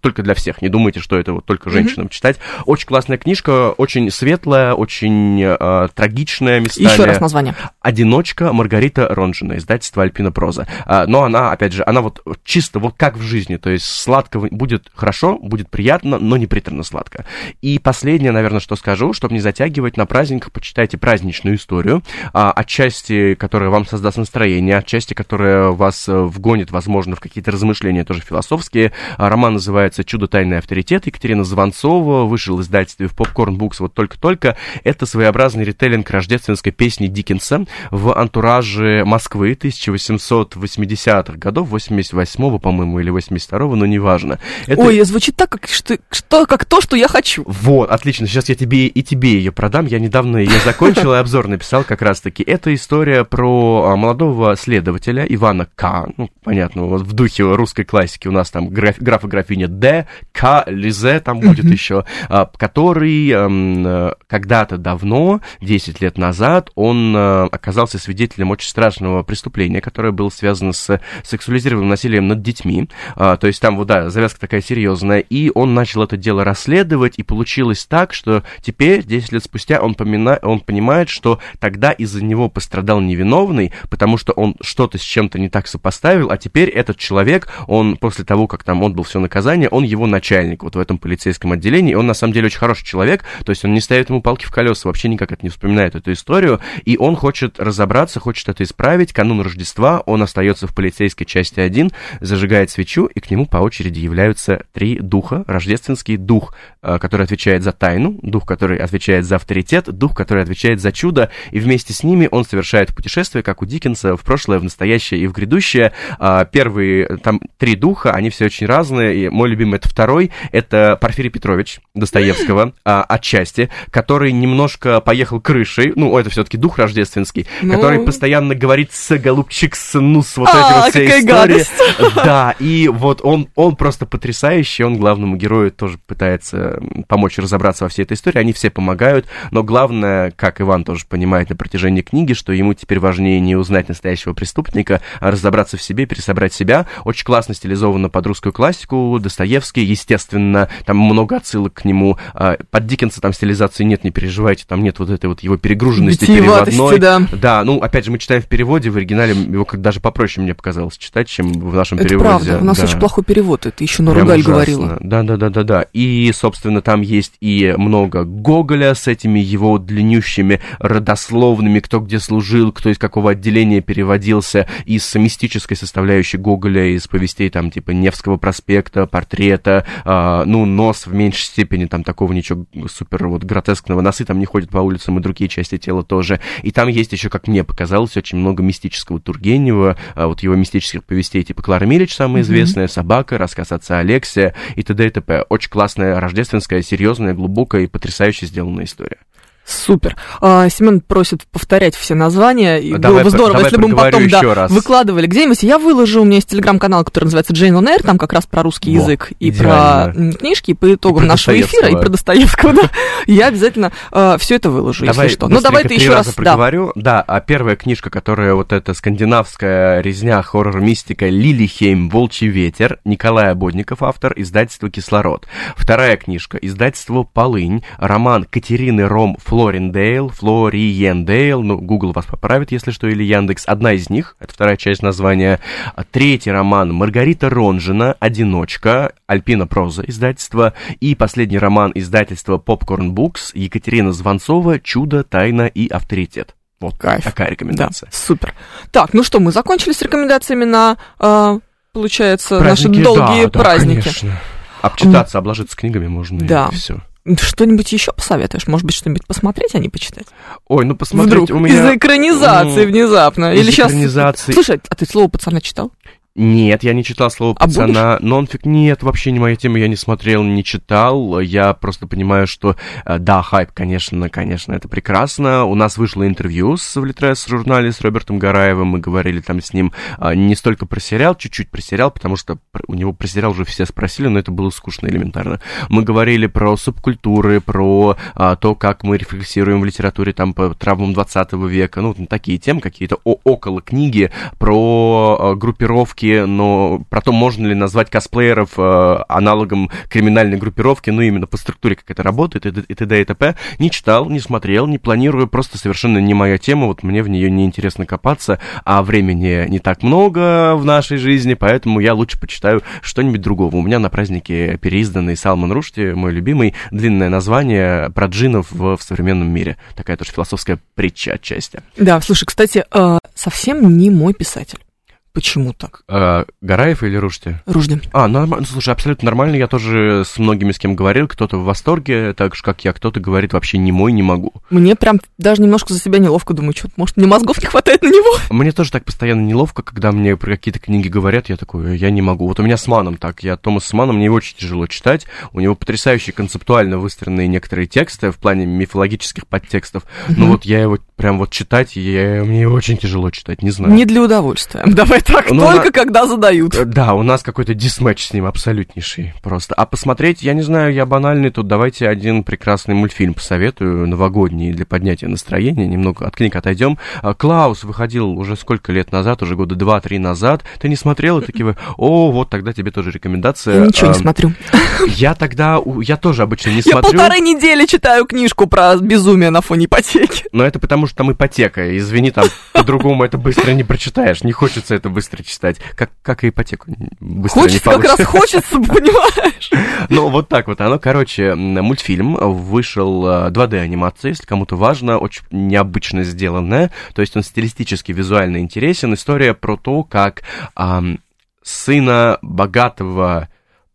только для всех. Не думайте, что это вот только женщинам mm-hmm. читать. Очень классная книжка, очень светлая, очень э, трагичная местами. Еще раз название. «Одиночка» книжка Маргарита Ронжина, издательство Альпина Проза. А, но она, опять же, она вот чисто вот как в жизни, то есть сладко будет хорошо, будет приятно, но не приторно сладко. И последнее, наверное, что скажу, чтобы не затягивать, на праздниках почитайте праздничную историю, а, отчасти, которая вам создаст настроение, отчасти, которая вас э, вгонит, возможно, в какие-то размышления тоже философские. А, роман называется «Чудо. Тайный авторитет». Екатерина Звонцова вышел издательстве в Popcorn Books вот только-только. Это своеобразный ритейлинг рождественской песни Диккенса в антураже Москвы 1880-х годов, 88-го, по-моему, или 82-го, но неважно. Это... Ой, звучит так, как, что, что, как то, что я хочу. Вот, отлично. Сейчас я тебе и тебе ее продам. Я недавно ее закончил и обзор написал как раз-таки. Это история про а, молодого следователя Ивана К. Ну, понятно, вот в духе русской классики у нас там граф, граф и графиня Д, К, Лизе там будет еще, а, который эм, когда-то давно, 10 лет назад, он э, оказался свидетелем очень страшного преступления, которое было связано с сексуализированным насилием над детьми. А, то есть там, вот, да, завязка такая серьезная. И он начал это дело расследовать, и получилось так, что теперь, 10 лет спустя, он, помина... он понимает, что тогда из-за него пострадал невиновный, потому что он что-то с чем-то не так сопоставил, а теперь этот человек, он после того, как там он был все наказание, он его начальник вот в этом полицейском отделении, он на самом деле очень хороший человек, то есть он не ставит ему палки в колеса, вообще никак это не вспоминает эту историю, и он хочет разобраться, хочет это исправить, канун Рождества, он остается в полицейской части 1, зажигает свечу, и к нему по очереди являются три духа, рождественский дух, который отвечает за тайну, дух, который отвечает за авторитет, дух, который отвечает за чудо, и вместе с ними он совершает путешествие, как у Диккенса, в прошлое, в настоящее и в грядущее. А, первые, там, три духа, они все очень разные, и мой любимый это второй, это Порфирий Петрович Достоевского, а, отчасти, который немножко поехал крышей, ну, это все-таки дух рождественский, ну... который постоянно говорит с голубчик, с ну, с вот а, эти вот все истории. Гадость. Да, и вот он, он просто потрясающий, он главному герою тоже пытается помочь разобраться во всей этой истории, они все помогают, но главное, как Иван тоже понимает на протяжении книги, что ему теперь важнее не узнать настоящего преступника, а разобраться в себе, пересобрать себя. Очень классно стилизовано под русскую классику, Достоевский, естественно, там много отсылок к нему. А, под Диккенса там стилизации нет, не переживайте, там нет вот этой вот его перегруженности переводной. Да. да, ну, опять же, мы читаем в переводе, в оригинале его как даже попроще мне показалось читать, чем в нашем это переводе. правда, у нас да. очень плохой перевод, это еще Наругаль говорила. Да, да, да, да, да. И, собственно, там есть и много Гоголя с этими его длиннющими родословными, кто где служил, кто из какого отделения переводился, из мистической составляющей Гоголя, из повестей там типа Невского проспекта, портрета, э, ну, нос в меньшей степени, там такого ничего супер вот гротескного, носы там не ходят по улицам, и другие части тела тоже. И там есть еще, как мне показалось, очень много мистического Тургенева, э, вот его мистических повестей, типа Клара Милич, самая mm-hmm. известная, «Собака», рассказ отца Алексия и т.д. и т.п. Очень классная, рождественская, серьезная, глубокая и потрясающе сделанная история. Супер. А, Семен просит повторять все названия. И давай, было бы здорово, если бы мы потом да, раз. выкладывали где-нибудь. Я выложу, у меня есть телеграм-канал, который называется Джейн Air, там как раз про русский Во, язык и идеально. про книжки, и по итогам и нашего эфира, и про Достоевского. Да. Я обязательно uh, все это выложу, давай, если что. Ну, давай ты еще раз. проговорю. Да. да, а первая книжка, которая вот эта скандинавская резня, хоррор-мистика Лилихейм, Волчий ветер, Николай Ободников, автор, издательство Кислород. Вторая книжка, издательство Полынь, роман Катерины Ром Флориндейл, Флориендейл, ну, Google вас поправит, если что, или Яндекс. Одна из них, это вторая часть названия. Третий роман Маргарита Ронжина, «Одиночка», Альпина Проза, издательство. И последний роман издательства Popcorn Books, Екатерина Звонцова, «Чудо, тайна и авторитет». Вот Кайф. такая рекомендация. Да, супер. Так, ну что, мы закончили с рекомендациями на, э, получается, праздники, наши долгие да, праздники. Да, конечно. Обчитаться, обложиться книгами можно да. и все. Что-нибудь еще посоветуешь? Может быть, что-нибудь посмотреть, а не почитать? Ой, ну посмотреть Вдруг, у меня... из-за экранизации внезапно. Из Или сейчас... экранизации... Слушай, а ты слово пацана читал? Нет, я не читал слово а пацана. Нонфик нет, вообще не моя тема, я не смотрел, не читал. Я просто понимаю, что э, да, хайп, конечно, конечно, это прекрасно. У нас вышло интервью с в Литрес журнале с Робертом Гараевым. Мы говорили там с ним э, не столько про сериал, чуть-чуть про сериал, потому что у него про сериал уже все спросили, но это было скучно элементарно. Мы говорили про субкультуры, про а, то, как мы рефлексируем в литературе там по травмам 20 века, ну, такие темы какие-то около книги, про группировки группировки, но про то, можно ли назвать косплееров э, аналогом криминальной группировки, ну, именно по структуре, как это работает, и т.д. и т.п. Не читал, не смотрел, не планирую, просто совершенно не моя тема, вот мне в нее не интересно копаться, а времени не так много в нашей жизни, поэтому я лучше почитаю что-нибудь другого. У меня на празднике переизданный Салман Рушти, мой любимый, длинное название про джинов в, в современном мире. Такая тоже философская притча отчасти. Да, слушай, кстати, э, совсем не мой писатель. Почему так? А, Гараев или Рушти? Руждин. А, нормально, слушай, абсолютно нормально. Я тоже с многими с кем говорил. Кто-то в восторге, так же, как я. Кто-то говорит, вообще не мой, не могу. Мне прям даже немножко за себя неловко. Думаю, что может, мне мозгов не хватает на него? Мне тоже так постоянно неловко, когда мне про какие-то книги говорят, я такой, я не могу. Вот у меня с Маном так. Я Томас Маном, мне его очень тяжело читать. У него потрясающие концептуально выстроенные некоторые тексты в плане мифологических подтекстов. Но вот я его прям вот читать, я, мне его очень тяжело читать, не знаю. Не для удовольствия. Давай так, Ну, только на- когда задают. Э, Да, у нас какой-то дисматч с ним абсолютнейший просто. А посмотреть, я не знаю, я банальный, тут давайте один прекрасный мультфильм посоветую, новогодний, для поднятия настроения, немного от книг отойдем. А, Клаус выходил уже сколько лет назад, уже года два-три назад. Ты не смотрел, и такие вы, о, вот тогда тебе тоже рекомендация. Я ничего не смотрю. Я тогда, я тоже обычно не Я смотрю. полторы недели читаю книжку про безумие на фоне ипотеки. Но это потому, что там ипотека. Извини, там по-другому это быстро не прочитаешь. Не хочется это быстро читать. Как, как и ипотеку быстро не Хочется, как раз получится. хочется, понимаешь? Ну, вот так вот оно. Короче, мультфильм вышел э, 2D-анимация, если кому-то важно, очень необычно сделанная. То есть он стилистически, визуально интересен. История про то, как сына богатого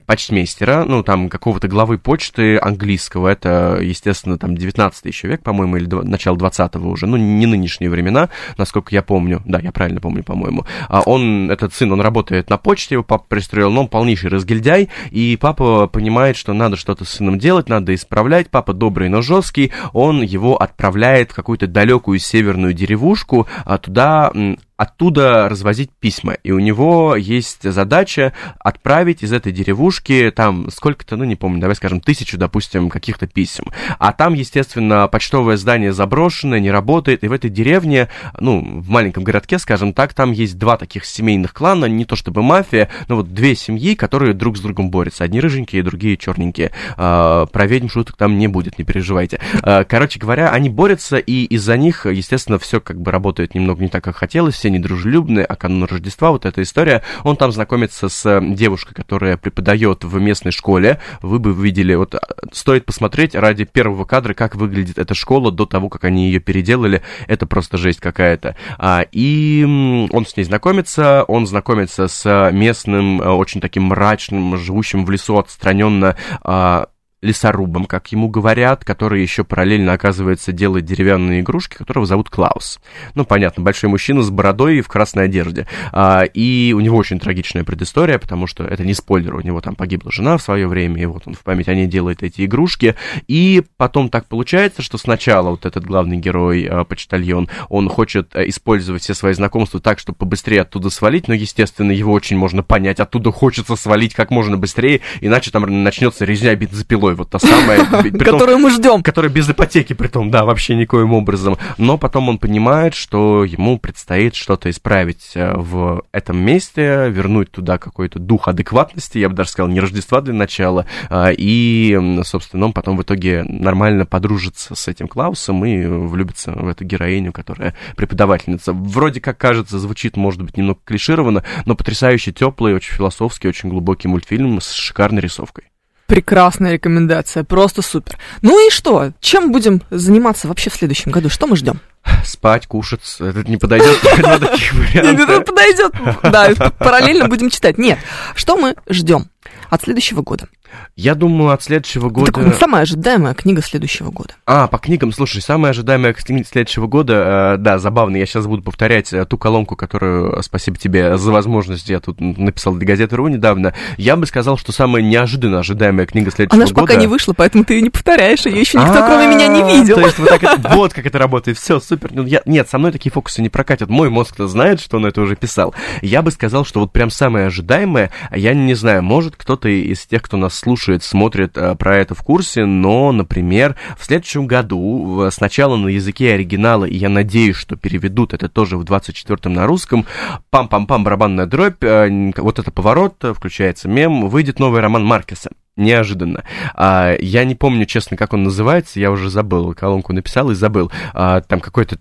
почтмейстера, ну, там, какого-то главы почты английского, это, естественно, там, 19 еще век, по-моему, или дв- начало 20-го уже, ну, не нынешние времена, насколько я помню, да, я правильно помню, по-моему, а он, этот сын, он работает на почте, его папа пристроил, но он полнейший разгильдяй, и папа понимает, что надо что-то с сыном делать, надо исправлять, папа добрый, но жесткий, он его отправляет в какую-то далекую северную деревушку, а туда оттуда развозить письма. И у него есть задача отправить из этой деревушки там сколько-то, ну не помню, давай скажем, тысячу, допустим, каких-то писем. А там, естественно, почтовое здание заброшенное, не работает. И в этой деревне, ну, в маленьком городке, скажем так, там есть два таких семейных клана, не то чтобы мафия, но вот две семьи, которые друг с другом борются. Одни рыженькие, другие черненькие. А, Про ведьм шуток там не будет, не переживайте. А, Короче говоря, они борются, и из-за них, естественно, все как бы работает немного не так, как хотелось, все недружелюбные, а канун Рождества, вот эта история, он там знакомится с э, девушкой, которая преподает в местной школе, вы бы видели, вот а, стоит посмотреть ради первого кадра, как выглядит эта школа до того, как они ее переделали, это просто жесть какая-то. А, и он с ней знакомится, он знакомится с местным, э, очень таким мрачным, живущим в лесу отстраненно а, лесорубом, как ему говорят, который еще параллельно, оказывается, делает деревянные игрушки, которого зовут Клаус. Ну, понятно, большой мужчина с бородой и в красной одежде. А, и у него очень трагичная предыстория, потому что это не спойлер, у него там погибла жена в свое время, и вот он в память о ней делает эти игрушки. И потом так получается, что сначала вот этот главный герой, а, почтальон, он хочет а, использовать все свои знакомства так, чтобы побыстрее оттуда свалить, но, естественно, его очень можно понять, оттуда хочется свалить как можно быстрее, иначе там начнется резня бензопилой, вот та самая. Которую мы ждем. который без ипотеки, при том, да, вообще никоим образом. Но потом он понимает, что ему предстоит что-то исправить э, в этом месте, вернуть туда какой-то дух адекватности, я бы даже сказал, не Рождества для начала, а, и, собственно, он потом в итоге нормально подружится с этим Клаусом и влюбится в эту героиню, которая преподавательница. Вроде как кажется, звучит, может быть, немного клишированно, но потрясающе теплый, очень философский, очень глубокий мультфильм с шикарной рисовкой. Прекрасная рекомендация, просто супер. Ну и что? Чем будем заниматься вообще в следующем году? Что мы ждем? Спать, кушать, это не подойдет, два таких Это подойдет. Да, параллельно будем читать. Нет, что мы ждем от следующего года? Я думаю, от следующего года... Так, самая ожидаемая книга следующего года. А, по книгам, слушай, самая ожидаемая книга следующего года, э, да, забавно, я сейчас буду повторять э, ту колонку, которую, э, спасибо тебе за возможность, я тут написал для газеты РУ недавно. Я бы сказал, что самая неожиданно ожидаемая книга следующего Она же года... пока не вышла, поэтому ты ее не повторяешь, ее еще никто, А, кроме меня, не видел. То есть вот, так вот как это работает. Все, супер. Ну, я- нет, со мной такие фокусы не прокатят. Мой мозг-то знает, что он это уже писал. Я бы сказал, что вот прям самое ожидаемое, а я не знаю, может кто-то из тех, кто нас слушает, смотрит э, про это в курсе, но, например, в следующем году сначала на языке оригинала, и я надеюсь, что переведут это тоже в 24-м на русском, пам-пам-пам, барабанная дробь, э, вот это поворот, э, включается мем, выйдет новый роман Маркеса. Неожиданно. А, я не помню, честно, как он называется, я уже забыл, колонку написал и забыл. А, там какое-то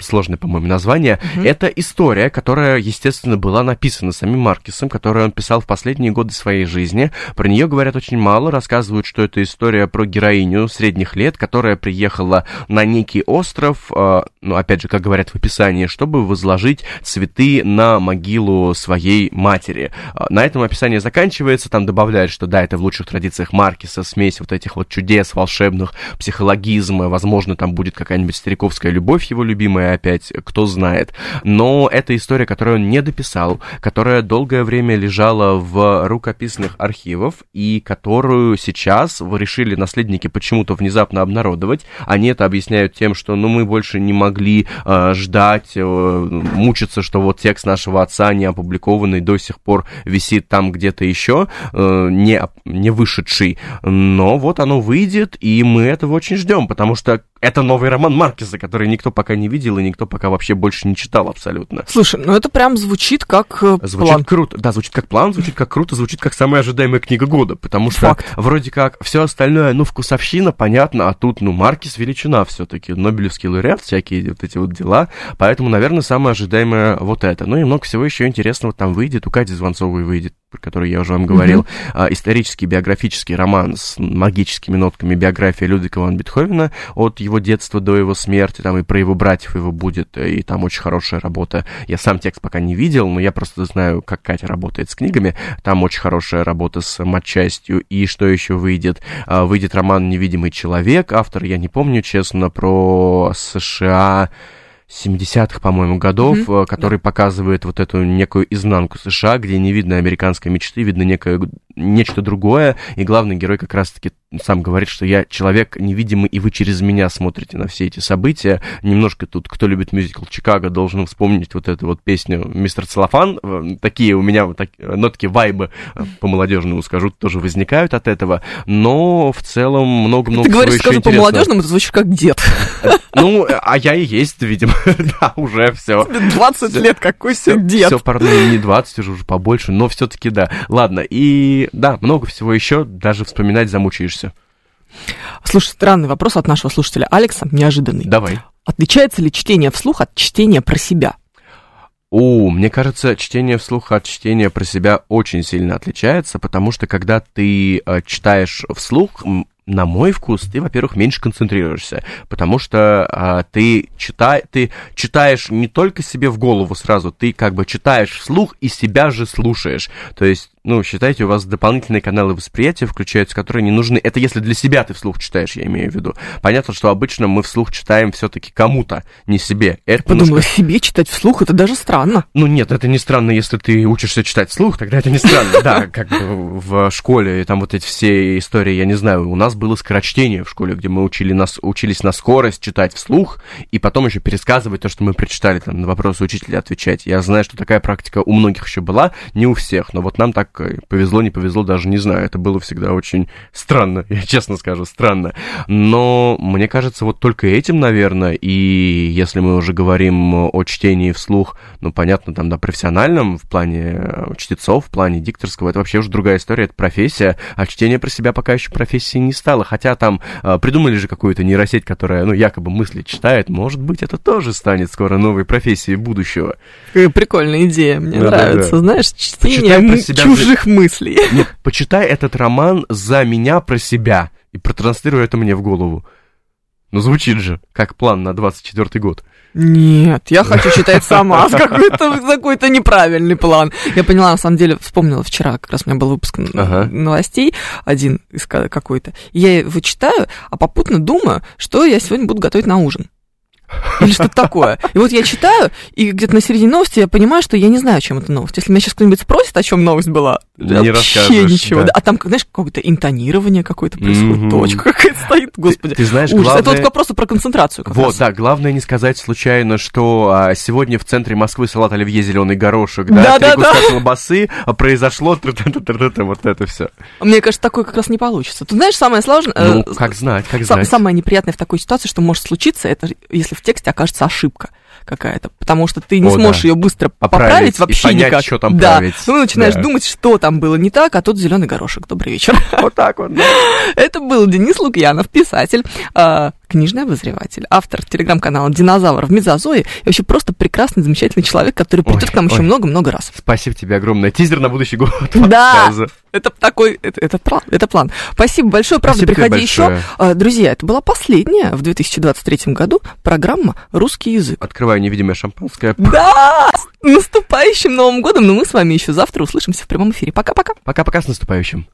сложное, по-моему, название. Mm-hmm. Это история, которая, естественно, была написана самим Маркисом, которую он писал в последние годы своей жизни. Про нее говорят очень мало, рассказывают, что это история про героиню средних лет, которая приехала на некий остров, а, ну, опять же, как говорят в описании, чтобы возложить цветы на могилу своей матери. А, на этом описание заканчивается, там добавляют, что да, это в лучших традициях Маркиса, смесь вот этих вот чудес волшебных, психологизма, возможно, там будет какая-нибудь стариковская любовь его любимая опять, кто знает. Но это история, которую он не дописал, которая долгое время лежала в рукописных архивах и которую сейчас решили наследники почему-то внезапно обнародовать. Они это объясняют тем, что ну мы больше не могли э, ждать, э, мучиться, что вот текст нашего отца не опубликованный до сих пор висит там где-то еще, э, не, не вышедший. Но вот оно выйдет, и мы этого очень ждем, потому что это новый роман Маркиза, который никто пока не видел и никто пока вообще больше не читал абсолютно. Слушай, ну это прям звучит как э, звучит план. круто, да, звучит как план, звучит как круто, звучит как самая ожидаемая книга года, потому что Факт. вроде как все остальное, ну, вкусовщина, понятно, а тут, ну, Маркис величина все-таки, Нобелевский лауреат, всякие вот эти вот дела, поэтому, наверное, самое ожидаемое вот это. Ну и много всего еще интересного там выйдет, у Кати Звонцовой выйдет, про который я уже вам говорил, mm-hmm. а, исторический биографический роман с магическими нотками биография Людвига ван Бетховена от его детства до его смерти, там и про его братьев его будет, и там очень хорошая работа. Я сам текст пока не видел, но я просто знаю, как Катя работает с книгами. Там очень хорошая работа с матчастью. И что еще выйдет? А, выйдет роман «Невидимый человек». Автор, я не помню, честно, про США 70-х, по-моему, годов, mm-hmm. который показывает вот эту некую изнанку США, где не видно американской мечты, видно некое, нечто другое, и главный герой как раз-таки сам говорит, что я человек невидимый, и вы через меня смотрите на все эти события. Немножко тут, кто любит мюзикл «Чикаго», должен вспомнить вот эту вот песню «Мистер Целлофан». Э, такие у меня так, нотки вайбы, э, по-молодежному скажу, тоже возникают от этого, но в целом много-много Ты говоришь, скажу по-молодежному, это звучит как дед. Ну, а я и есть, видимо, да, уже все. 20 лет, какой себе дед. Все, пардон, не 20, уже побольше, но все-таки да. Ладно, и да, много всего еще, даже вспоминать замучаешься? Слушай, странный вопрос от нашего слушателя Алекса, неожиданный. Давай. Отличается ли чтение вслух от чтения про себя? О, мне кажется, чтение вслух от чтения про себя очень сильно отличается, потому что когда ты э, читаешь вслух, на мой вкус, ты, во-первых, меньше концентрируешься, потому что а, ты, читай, ты читаешь не только себе в голову сразу, ты как бы читаешь вслух и себя же слушаешь. То есть ну, считайте, у вас дополнительные каналы восприятия включаются, которые не нужны. Это если для себя ты вслух читаешь, я имею в виду. Понятно, что обычно мы вслух читаем все-таки кому-то, не себе. Это Подумала, немножко... себе читать вслух, это даже странно. Ну, нет, это не странно, если ты учишься читать вслух, тогда это не странно. Да, как бы в школе, там вот эти все истории, я не знаю, у нас было скорочтение в школе, где мы учили нас, учились на скорость читать вслух, и потом еще пересказывать то, что мы прочитали, там, на вопросы учителя отвечать. Я знаю, что такая практика у многих еще была, не у всех, но вот нам так повезло, не повезло, даже не знаю. Это было всегда очень странно, я честно скажу, странно. Но мне кажется, вот только этим, наверное, и если мы уже говорим о чтении вслух, ну, понятно, там, да, профессиональном, в плане э, чтецов, в плане дикторского, это вообще уже другая история, это профессия, а чтение про себя пока еще профессией не стало. Хотя там э, придумали же какую-то нейросеть, которая, ну, якобы мысли читает, может быть, это тоже станет скоро новой профессией будущего. Прикольная идея, мне да, нравится, да, да. знаешь, чтение мы... чужих мыслей. Нет, почитай этот роман за меня про себя и протранслируй это мне в голову. Ну, звучит же, как план на 24 год. Нет, я хочу читать сама какой-то какой-то неправильный план. Я поняла, на самом деле, вспомнила вчера, как раз у меня был выпуск ага. новостей, один из какой-то. Я его читаю, а попутно думаю, что я сегодня буду готовить на ужин. Или что-то такое. И вот я читаю, и где-то на середине новости я понимаю, что я не знаю, о чем это новость. Если меня сейчас кто-нибудь спросит, о чем новость была, не вообще ничего. Да. А там, знаешь, какое-то интонирование какое-то происходит, mm-hmm. точка какая-то стоит, господи. Ты, ты знаешь, Ужас. Главное... Это вот просто про концентрацию. вот, раз. да, главное не сказать случайно, что а, сегодня в центре Москвы салат оливье зеленый горошек, да, да три да, да. колбасы, а произошло вот это все. Мне кажется, такое как раз не получится. Ты знаешь, самое сложное... Ну, э, как знать, как знать. Самое неприятное в такой ситуации, что может случиться, это если в тексте окажется ошибка. какая-то, потому что ты не О, сможешь да. ее быстро Поправить поправить и вообще понять, никак. что там да. править. Ну, начинаешь Да. думать, что там было не так, а тут зеленый горошек. Добрый вечер. Вот так вот. Это был Денис Лукьянов, писатель, а, книжный обозреватель, автор телеграм-канала «Динозавр в Мезозое» и вообще просто прекрасный, замечательный человек, который Ой, придет к нам еще ой. много-много раз. Спасибо тебе огромное. Тизер на будущий год. Да, это такой, это, это, план, это план. Спасибо большое, правда, Спасибо приходи еще. А, Друзья, это была последняя в 2023 году программа «Русский язык». Открываю невидимое шампанское. Да, с наступающим Новым годом, но мы с вами еще завтра услышимся в прямом эфире. Пока-пока. Пока-пока с наступающим.